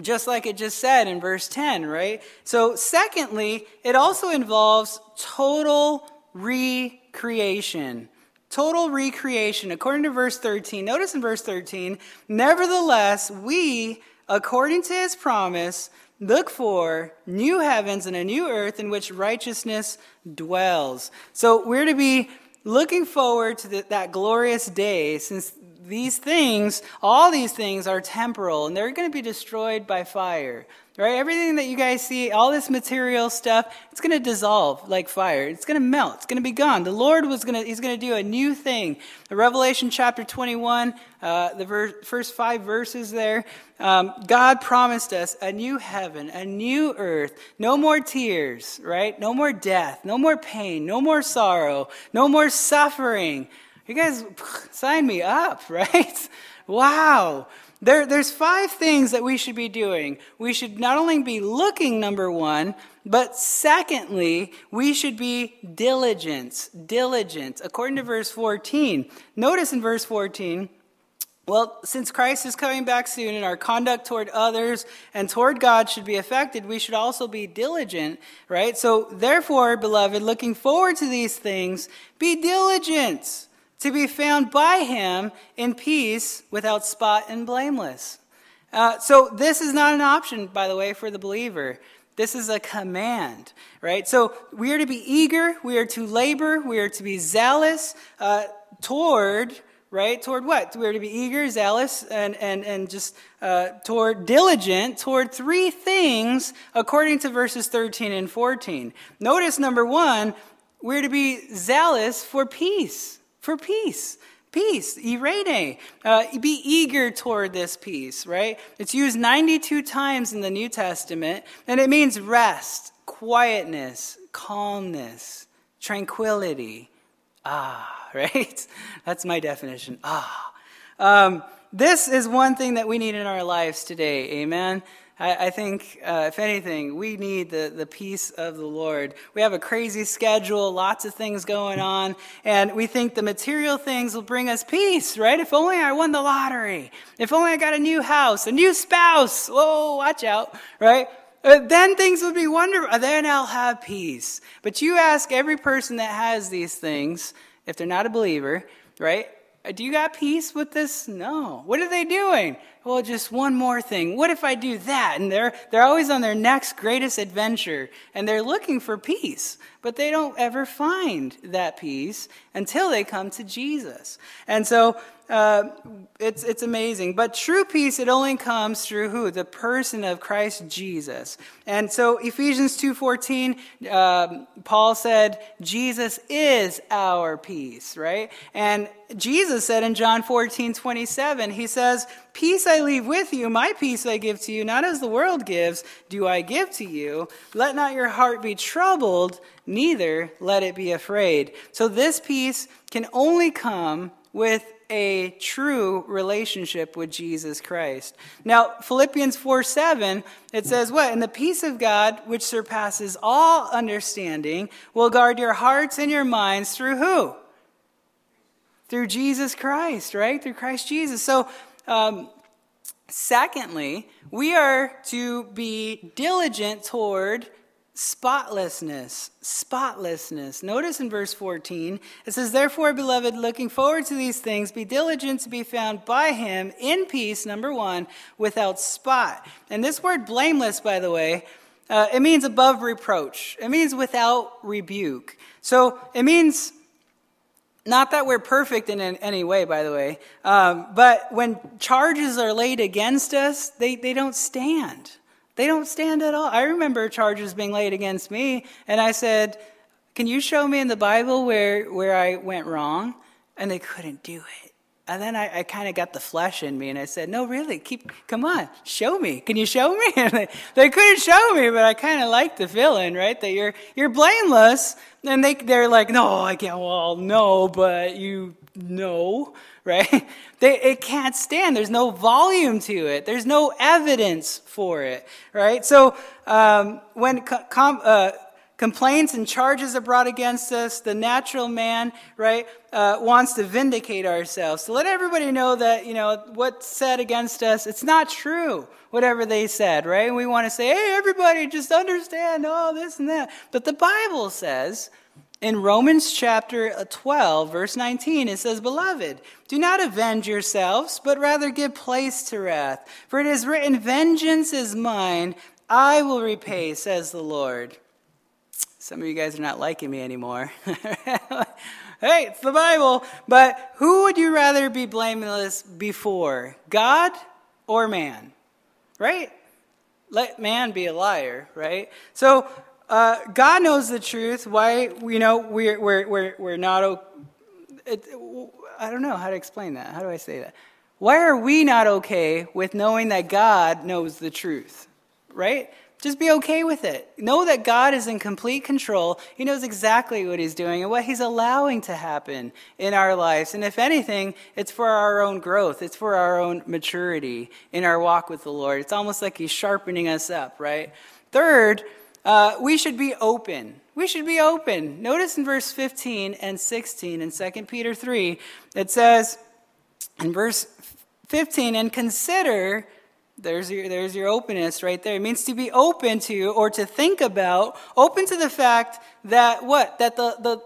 just like it just said in verse 10, right? So, secondly, it also involves total recreation. Total recreation. According to verse 13, notice in verse 13, nevertheless, we, according to his promise, look for new heavens and a new earth in which righteousness dwells. So, we're to be looking forward to the, that glorious day since these things, all these things are temporal and they're going to be destroyed by fire. Right? Everything that you guys see, all this material stuff, it's going to dissolve like fire. It's going to melt. It's going to be gone. The Lord was going to, He's going to do a new thing. The Revelation chapter 21, uh, the ver- first five verses there, um, God promised us a new heaven, a new earth, no more tears, right? No more death, no more pain, no more sorrow, no more suffering. You guys sign me up, right? Wow. There, there's five things that we should be doing. We should not only be looking, number one, but secondly, we should be diligent. Diligent, according to verse 14. Notice in verse 14, well, since Christ is coming back soon and our conduct toward others and toward God should be affected, we should also be diligent, right? So, therefore, beloved, looking forward to these things, be diligent to be found by him in peace without spot and blameless. Uh, so, this is not an option, by the way, for the believer. This is a command, right? So, we are to be eager, we are to labor, we are to be zealous uh, toward right? Toward what? We're to be eager, zealous, and, and, and just uh, toward diligent, toward three things according to verses 13 and 14. Notice number one, we're to be zealous for peace, for peace. Peace, eirene. Uh, be eager toward this peace, right? It's used 92 times in the New Testament, and it means rest, quietness, calmness, tranquility. Ah, right? That's my definition. Ah. Um, this is one thing that we need in our lives today. Amen. I, I think, uh, if anything, we need the, the peace of the Lord. We have a crazy schedule, lots of things going on, and we think the material things will bring us peace, right? If only I won the lottery. If only I got a new house, a new spouse. Whoa, watch out, right? Uh, then things would be wonderful. Then I'll have peace. But you ask every person that has these things, if they're not a believer, right? Uh, do you got peace with this? No. What are they doing? Well, just one more thing. What if I do that? And they're, they're always on their next greatest adventure and they're looking for peace, but they don't ever find that peace until they come to Jesus. And so uh, it's, it's amazing. But true peace, it only comes through who? The person of Christ Jesus. And so Ephesians 2.14, um, Paul said, Jesus is our peace, right? And Jesus said in John 14, 27, he says, Peace I leave with you, my peace I give to you, not as the world gives, do I give to you. Let not your heart be troubled, neither let it be afraid. So this peace can only come with a true relationship with Jesus Christ. Now, Philippians 4 7, it says, What? And the peace of God, which surpasses all understanding, will guard your hearts and your minds through who? Through Jesus Christ, right? Through Christ Jesus. So, um, secondly, we are to be diligent toward spotlessness. Spotlessness. Notice in verse 14, it says, Therefore, beloved, looking forward to these things, be diligent to be found by him in peace, number one, without spot. And this word blameless, by the way, uh, it means above reproach, it means without rebuke. So it means not that we're perfect in any way, by the way, um, but when charges are laid against us, they, they don't stand. They don't stand at all. I remember charges being laid against me, and I said, Can you show me in the Bible where, where I went wrong? And they couldn't do it. And then I, I kind of got the flesh in me, and I said, No, really, keep, come on, show me. Can you show me? And they, they couldn't show me, but I kind of liked the feeling, right? That you're, you're blameless. And they, they're like, No, I can't, well, no, but you know, right? They, it can't stand. There's no volume to it. There's no evidence for it, right? So um, when com- uh, complaints and charges are brought against us, the natural man, right, uh, wants to vindicate ourselves. To let everybody know that, you know, what's said against us, it's not true, whatever they said, right? We want to say, hey, everybody, just understand all this and that. But the Bible says, in Romans chapter 12, verse 19, it says, Beloved, do not avenge yourselves, but rather give place to wrath. For it is written, Vengeance is mine, I will repay, says the Lord. Some of you guys are not liking me anymore. hey, it's the Bible. But who would you rather be blameless before, God or man? Right? Let man be a liar, right? So, uh, God knows the truth. Why, you know, we're, we're, we're, we're not, it, I don't know how to explain that. How do I say that? Why are we not okay with knowing that God knows the truth? Right? Just be okay with it. Know that God is in complete control. He knows exactly what He's doing and what He's allowing to happen in our lives. And if anything, it's for our own growth, it's for our own maturity in our walk with the Lord. It's almost like He's sharpening us up, right? Third, uh, we should be open. We should be open. Notice in verse 15 and 16 in 2 Peter 3, it says in verse 15, and consider, there's your, there's your openness right there. It means to be open to or to think about, open to the fact that what? That the, the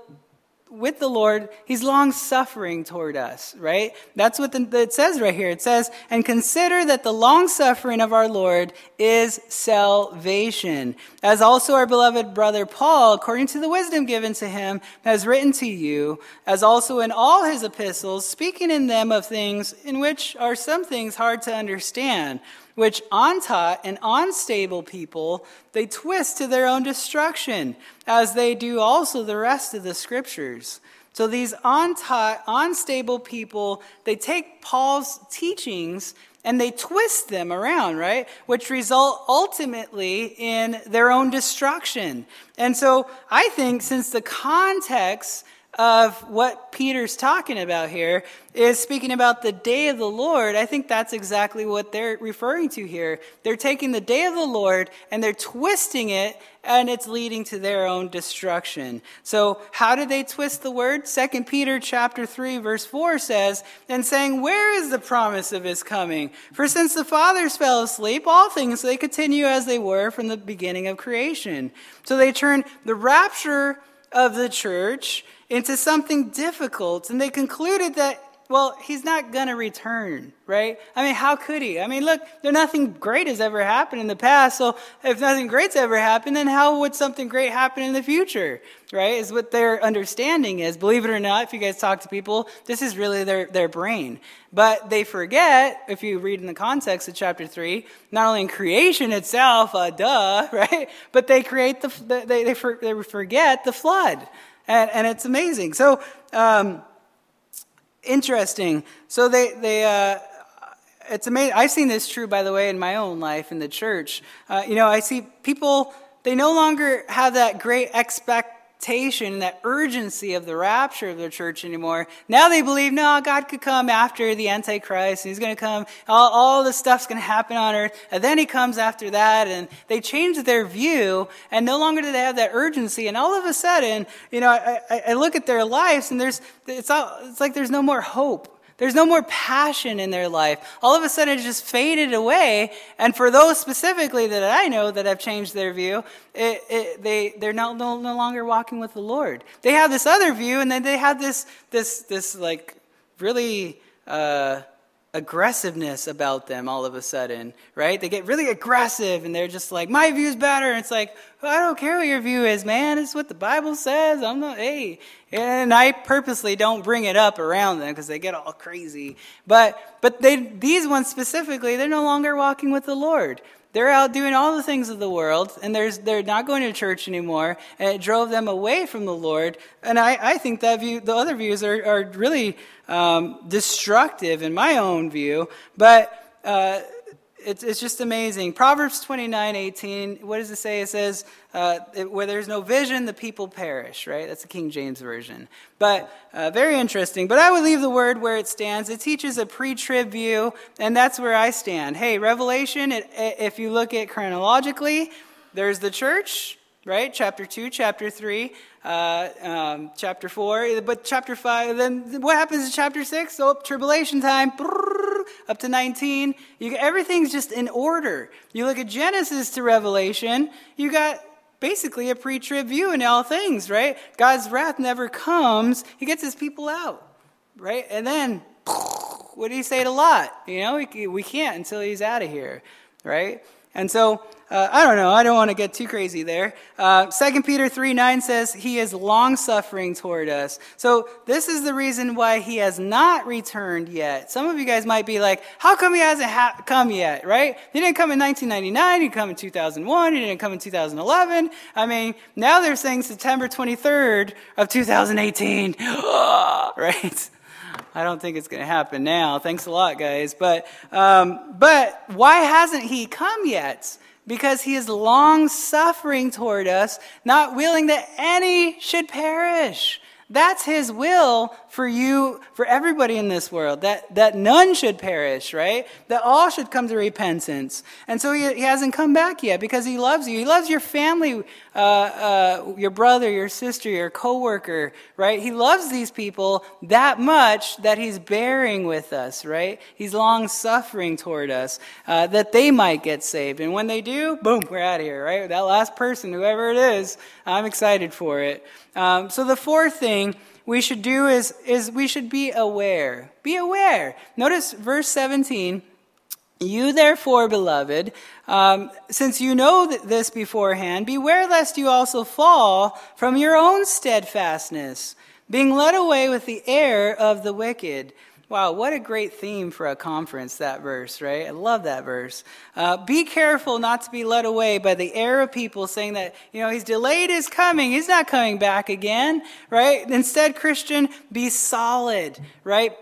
with the Lord, he's long suffering toward us, right? That's what the, it says right here. It says, and consider that the long suffering of our Lord is salvation. As also our beloved brother Paul, according to the wisdom given to him, has written to you, as also in all his epistles, speaking in them of things in which are some things hard to understand which untaught and unstable people they twist to their own destruction, as they do also the rest of the scriptures. So these untaught, unstable people, they take Paul's teachings and they twist them around, right? Which result ultimately in their own destruction. And so I think since the context of what Peter's talking about here is speaking about the day of the Lord. I think that's exactly what they're referring to here. They're taking the day of the Lord and they're twisting it and it's leading to their own destruction. So how did they twist the word? Second Peter chapter 3 verse 4 says, and saying, where is the promise of his coming? For since the fathers fell asleep, all things they continue as they were from the beginning of creation. So they turn the rapture of the church into something difficult. And they concluded that, well, he's not going to return, right? I mean, how could he? I mean, look, nothing great has ever happened in the past. So if nothing great's ever happened, then how would something great happen in the future, right? Is what their understanding is. Believe it or not, if you guys talk to people, this is really their, their brain. But they forget, if you read in the context of chapter 3, not only in creation itself, uh, duh, right? But they create the, they, they, they forget the flood and, and it's amazing. So, um, interesting. So they, they, uh, it's amazing. I've seen this true, by the way, in my own life in the church. Uh, you know, I see people, they no longer have that great expect expectation, that urgency of the rapture of the church anymore. Now they believe, no, God could come after the Antichrist, He's going to come, all, all stuff's going to happen on earth, and then He comes after that, and they change their view, and no longer do they have that urgency, and all of a sudden, you know, I, I, I look at their lives, and there's, it's, all, it's like there's no more hope. There's no more passion in their life. All of a sudden, it just faded away. And for those specifically that I know that have changed their view, it, it, they, they're no, no, no longer walking with the Lord. They have this other view, and then they have this, this, this like, really, uh, aggressiveness about them all of a sudden, right? They get really aggressive and they're just like, my view's better. And it's like, well, I don't care what your view is, man. It's what the Bible says. I'm not, hey. And I purposely don't bring it up around them because they get all crazy. But, but they, these ones specifically, they're no longer walking with the Lord. They're out doing all the things of the world, and they're not going to church anymore, and it drove them away from the Lord. And I, I think that view, the other views are, are really um, destructive in my own view, but uh, it's, it's just amazing. Proverbs 29 18, what does it say? It says, uh, where there's no vision, the people perish, right? That's the King James Version. But uh, very interesting. But I would leave the word where it stands. It teaches a pre trib view, and that's where I stand. Hey, Revelation, it, if you look at chronologically, there's the church, right? Chapter 2, chapter 3, uh, um, chapter 4. But chapter 5, then what happens in chapter 6? Oh, tribulation time. Up to 19. You, everything's just in order. You look at Genesis to Revelation, you got basically a pre trib view in all things, right? God's wrath never comes, He gets His people out, right? And then, what do you say to Lot? You know, we, we can't until He's out of here, right? And so, uh, I don't know. I don't want to get too crazy there. Uh, 2 Peter 3 9 says, He is long suffering toward us. So, this is the reason why He has not returned yet. Some of you guys might be like, How come He hasn't ha- come yet, right? He didn't come in 1999. He didn't come in 2001. He didn't come in 2011. I mean, now they're saying September 23rd of 2018. right? I don't think it's going to happen now. Thanks a lot, guys. But, um, but why hasn't he come yet? Because he is long suffering toward us, not willing that any should perish. That's his will for you, for everybody in this world, that, that none should perish, right? That all should come to repentance. And so he, he hasn't come back yet because he loves you. He loves your family, uh, uh, your brother, your sister, your coworker, right? He loves these people that much that he's bearing with us, right? He's long suffering toward us uh, that they might get saved. And when they do, boom, we're out of here, right? That last person, whoever it is, I'm excited for it. Um, so the fourth thing we should do is, is we should be aware. Be aware. Notice verse 17. You, therefore, beloved, um, since you know this beforehand, beware lest you also fall from your own steadfastness, being led away with the air of the wicked. Wow, what a great theme for a conference, that verse, right? I love that verse. Uh, be careful not to be led away by the air of people saying that, you know, he's delayed his coming. He's not coming back again, right? Instead, Christian, be solid, right?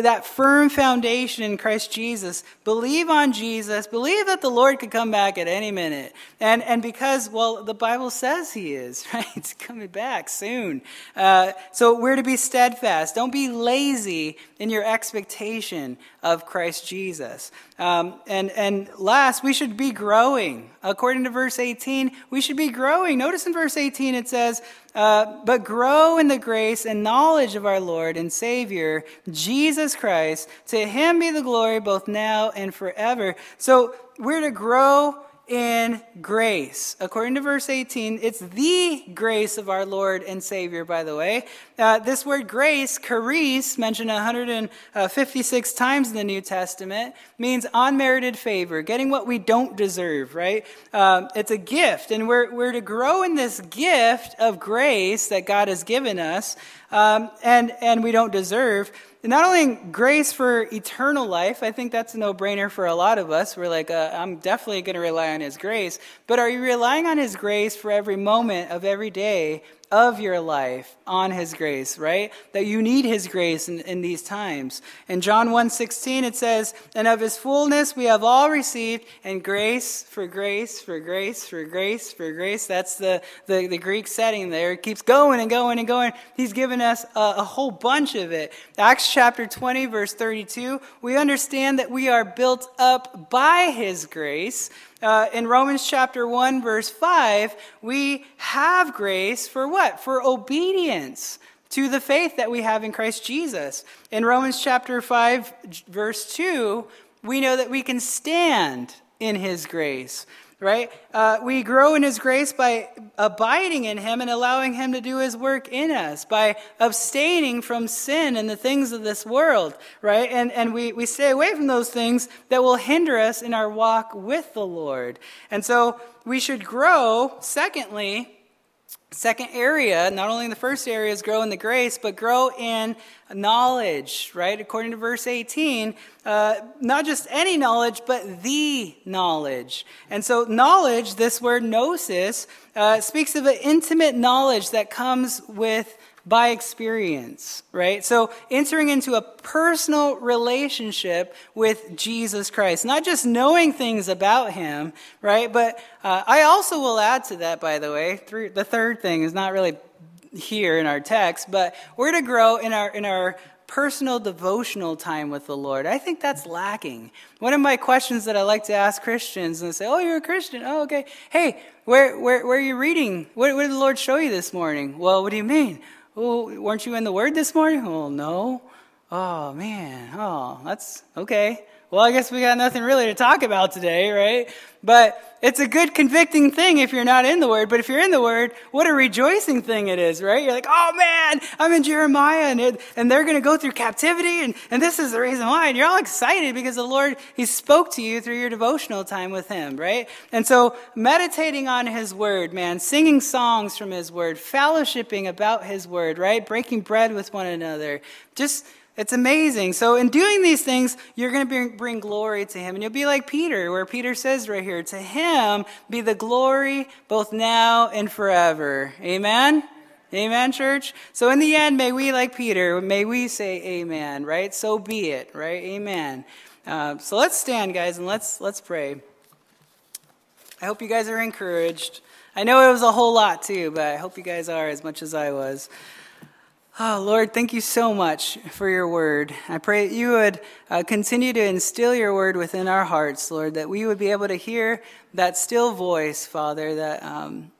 That firm foundation in Christ Jesus. Believe on Jesus. Believe that the Lord could come back at any minute. And, and because, well, the Bible says he is, right? He's coming back soon. Uh, so we're to be steadfast. Don't be lazy in your expectation of Christ Jesus. Um, and, and last, we should be growing. According to verse 18, we should be growing. Notice in verse 18 it says, uh, But grow in the grace and knowledge of our Lord and Savior, Jesus Christ. To him be the glory both now and forever. So we're to grow in grace. According to verse 18, it's the grace of our Lord and Savior, by the way. Uh, this word grace, charis, mentioned 156 times in the New Testament, means unmerited favor, getting what we don't deserve, right? Um, it's a gift, and we're, we're to grow in this gift of grace that God has given us um, and, and we don't deserve not only grace for eternal life, I think that's a no brainer for a lot of us. We're like, uh, I'm definitely going to rely on His grace. But are you relying on His grace for every moment of every day of your life on his grace, right? That you need his grace in, in these times. In John 1:16 it says, "And of his fullness we have all received, and grace for grace for grace for grace for grace." That's the, the, the Greek setting there. It keeps going and going and going. He's given us a, a whole bunch of it. Acts chapter 20, verse 32, we understand that we are built up by his grace uh, in Romans chapter 1, verse 5, we have grace for what? For obedience to the faith that we have in Christ Jesus. In Romans chapter 5, verse 2, we know that we can stand in his grace right? Uh, we grow in His grace by abiding in Him and allowing Him to do His work in us, by abstaining from sin and the things of this world, right? And, and we, we stay away from those things that will hinder us in our walk with the Lord. And so we should grow, secondly, Second area, not only in the first area is grow in the grace, but grow in knowledge, right? According to verse 18, uh, not just any knowledge, but the knowledge. And so, knowledge, this word gnosis, uh, speaks of an intimate knowledge that comes with by experience, right? So entering into a personal relationship with Jesus Christ, not just knowing things about him, right? But uh, I also will add to that, by the way, the third thing is not really here in our text, but we're to grow in our in our personal devotional time with the Lord. I think that's lacking. One of my questions that I like to ask Christians and say, "Oh, you're a Christian. Oh, okay. Hey, where where where are you reading? What, what did the Lord show you this morning? Well, what do you mean? Oh, weren't you in the Word this morning? Oh, no. Oh, man. Oh, that's okay. Well, I guess we got nothing really to talk about today, right? But it's a good convicting thing if you're not in the Word. But if you're in the Word, what a rejoicing thing it is, right? You're like, oh man, I'm in Jeremiah and, it, and they're going to go through captivity and, and this is the reason why. And you're all excited because the Lord, He spoke to you through your devotional time with Him, right? And so meditating on His Word, man, singing songs from His Word, fellowshipping about His Word, right? Breaking bread with one another. Just it's amazing. So, in doing these things, you're going to bring, glory to Him. And you'll be like Peter, where Peter says right here, To Him be the glory both now and forever. Amen? Amen, church? So, in the end, may we, like Peter, may we say amen, right? So be it, right? Amen. Uh, so, let's stand, guys, and let's, let's pray. I hope you guys are encouraged. I know it was a whole lot, too, but I hope you guys are as much as I was. Oh, Lord, thank you so much for your word. I pray that you would uh, continue to instill your word within our hearts, Lord, that we would be able to hear that still voice, Father, that, um,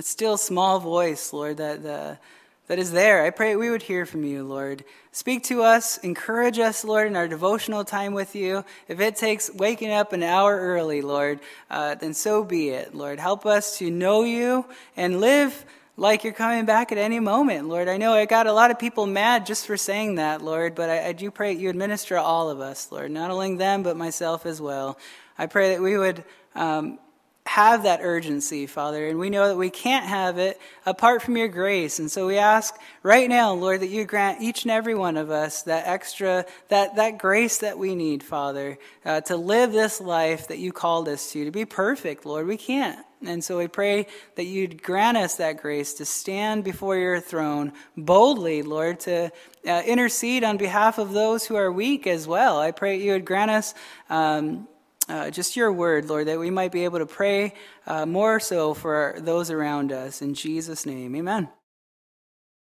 still small voice, Lord, that, that is there. I pray we would hear from you, Lord. Speak to us, encourage us, Lord, in our devotional time with you. If it takes waking up an hour early, Lord, uh, then so be it, Lord. Help us to know you and live like you're coming back at any moment, Lord. I know I got a lot of people mad just for saying that, Lord, but I, I do pray you administer all of us, Lord, not only them, but myself as well. I pray that we would um, have that urgency, Father, and we know that we can't have it apart from your grace. And so we ask right now, Lord, that you grant each and every one of us that extra, that, that grace that we need, Father, uh, to live this life that you called us to, to be perfect, Lord. We can't. And so we pray that you'd grant us that grace to stand before your throne boldly, Lord, to uh, intercede on behalf of those who are weak as well. I pray you would grant us. Um, uh, just your word, Lord, that we might be able to pray uh, more so for those around us. In Jesus' name, amen.